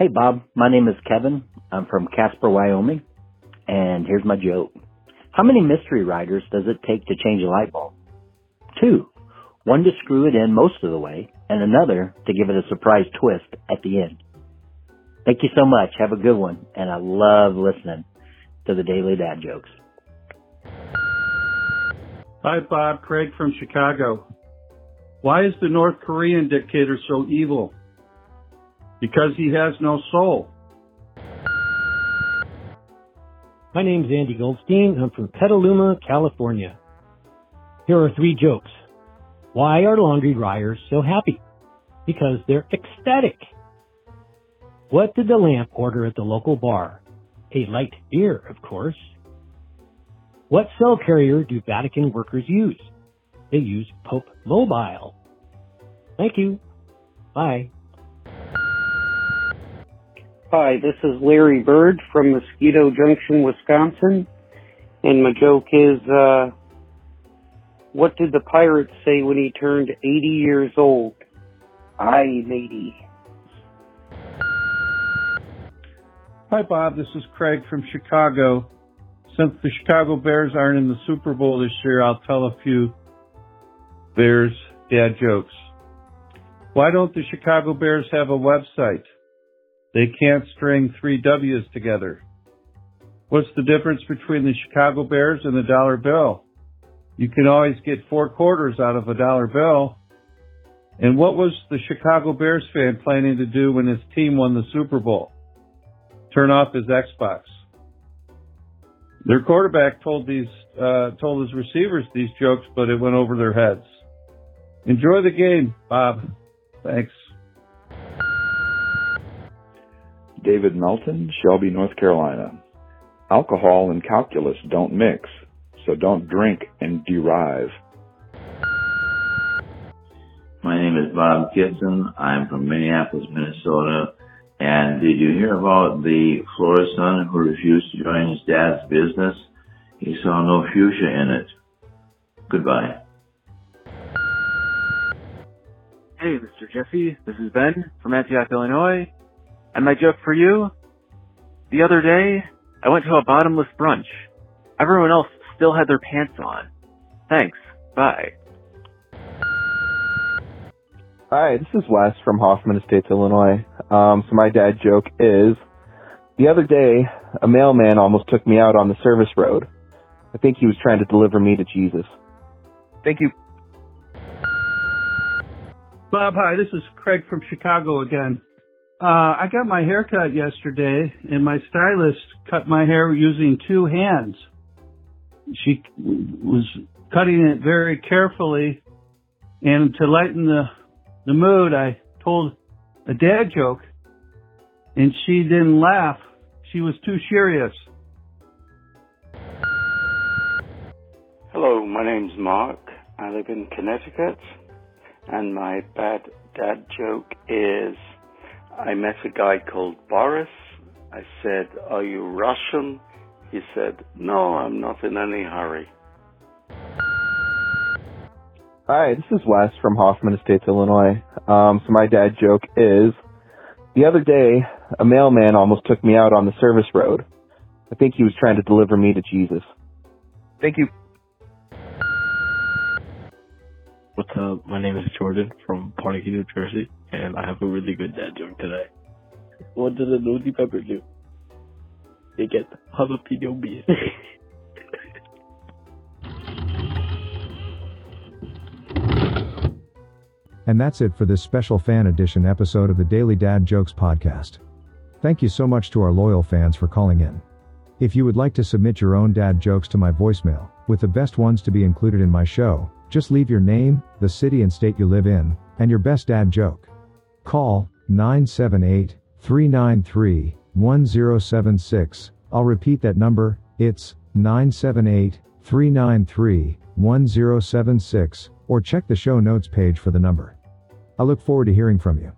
Hey Bob, my name is Kevin. I'm from Casper, Wyoming, and here's my joke. How many mystery writers does it take to change a light bulb? Two. One to screw it in most of the way, and another to give it a surprise twist at the end. Thank you so much. Have a good one, and I love listening to the Daily Dad Jokes. Hi, Bob. Craig from Chicago. Why is the North Korean dictator so evil? Because he has no soul. My name's Andy Goldstein. I'm from Petaluma, California. Here are three jokes. Why are laundry dryers so happy? Because they're ecstatic. What did the lamp order at the local bar? A light beer, of course. What cell carrier do Vatican workers use? They use Pope Mobile. Thank you. Bye. Hi, this is Larry Bird from Mosquito Junction, Wisconsin. And my joke is, uh, what did the pirate say when he turned 80 years old? Aye, matey. Hi, Bob. This is Craig from Chicago. Since the Chicago Bears aren't in the Super Bowl this year, I'll tell a few Bears dad jokes. Why don't the Chicago Bears have a website? They can't string three W's together. What's the difference between the Chicago Bears and the dollar bill? You can always get four quarters out of a dollar bill. And what was the Chicago Bears fan planning to do when his team won the Super Bowl? Turn off his Xbox. Their quarterback told these uh, told his receivers these jokes, but it went over their heads. Enjoy the game, Bob. Thanks. David Melton, Shelby, North Carolina. Alcohol and calculus don't mix, so don't drink and derive. My name is Bob Kitson. I'm from Minneapolis, Minnesota. And did you hear about the Florida son who refused to join his dad's business? He saw no fuchsia in it. Goodbye. Hey, Mr. Jesse, this is Ben from Antioch, Illinois. And my joke for you? The other day, I went to a bottomless brunch. Everyone else still had their pants on. Thanks. Bye. Hi, this is Wes from Hoffman Estates, Illinois. Um, so my dad joke is, the other day, a mailman almost took me out on the service road. I think he was trying to deliver me to Jesus. Thank you. Bob, hi. This is Craig from Chicago again. Uh, I got my hair cut yesterday, and my stylist cut my hair using two hands. She was cutting it very carefully, and to lighten the the mood, I told a dad joke, and she didn't laugh. She was too serious. Hello, my name's Mark. I live in Connecticut, and my bad dad joke is I met a guy called Boris. I said, Are you Russian? He said, No, I'm not in any hurry. Hi, this is Wes from Hoffman Estates, Illinois. Um, so my dad joke is, the other day, a mailman almost took me out on the service road. I think he was trying to deliver me to Jesus. Thank you. What's up? My name is Jordan from Parnakee, New Jersey, and I have a really good dad joke today. What does a nosy pepper do? They get jalapeno beans. And that's it for this special fan edition episode of the Daily Dad Jokes podcast. Thank you so much to our loyal fans for calling in. If you would like to submit your own dad jokes to my voicemail, with the best ones to be included in my show, just leave your name, the city and state you live in, and your best dad joke. Call 978 393 1076. I'll repeat that number, it's 978 393 1076, or check the show notes page for the number. I look forward to hearing from you.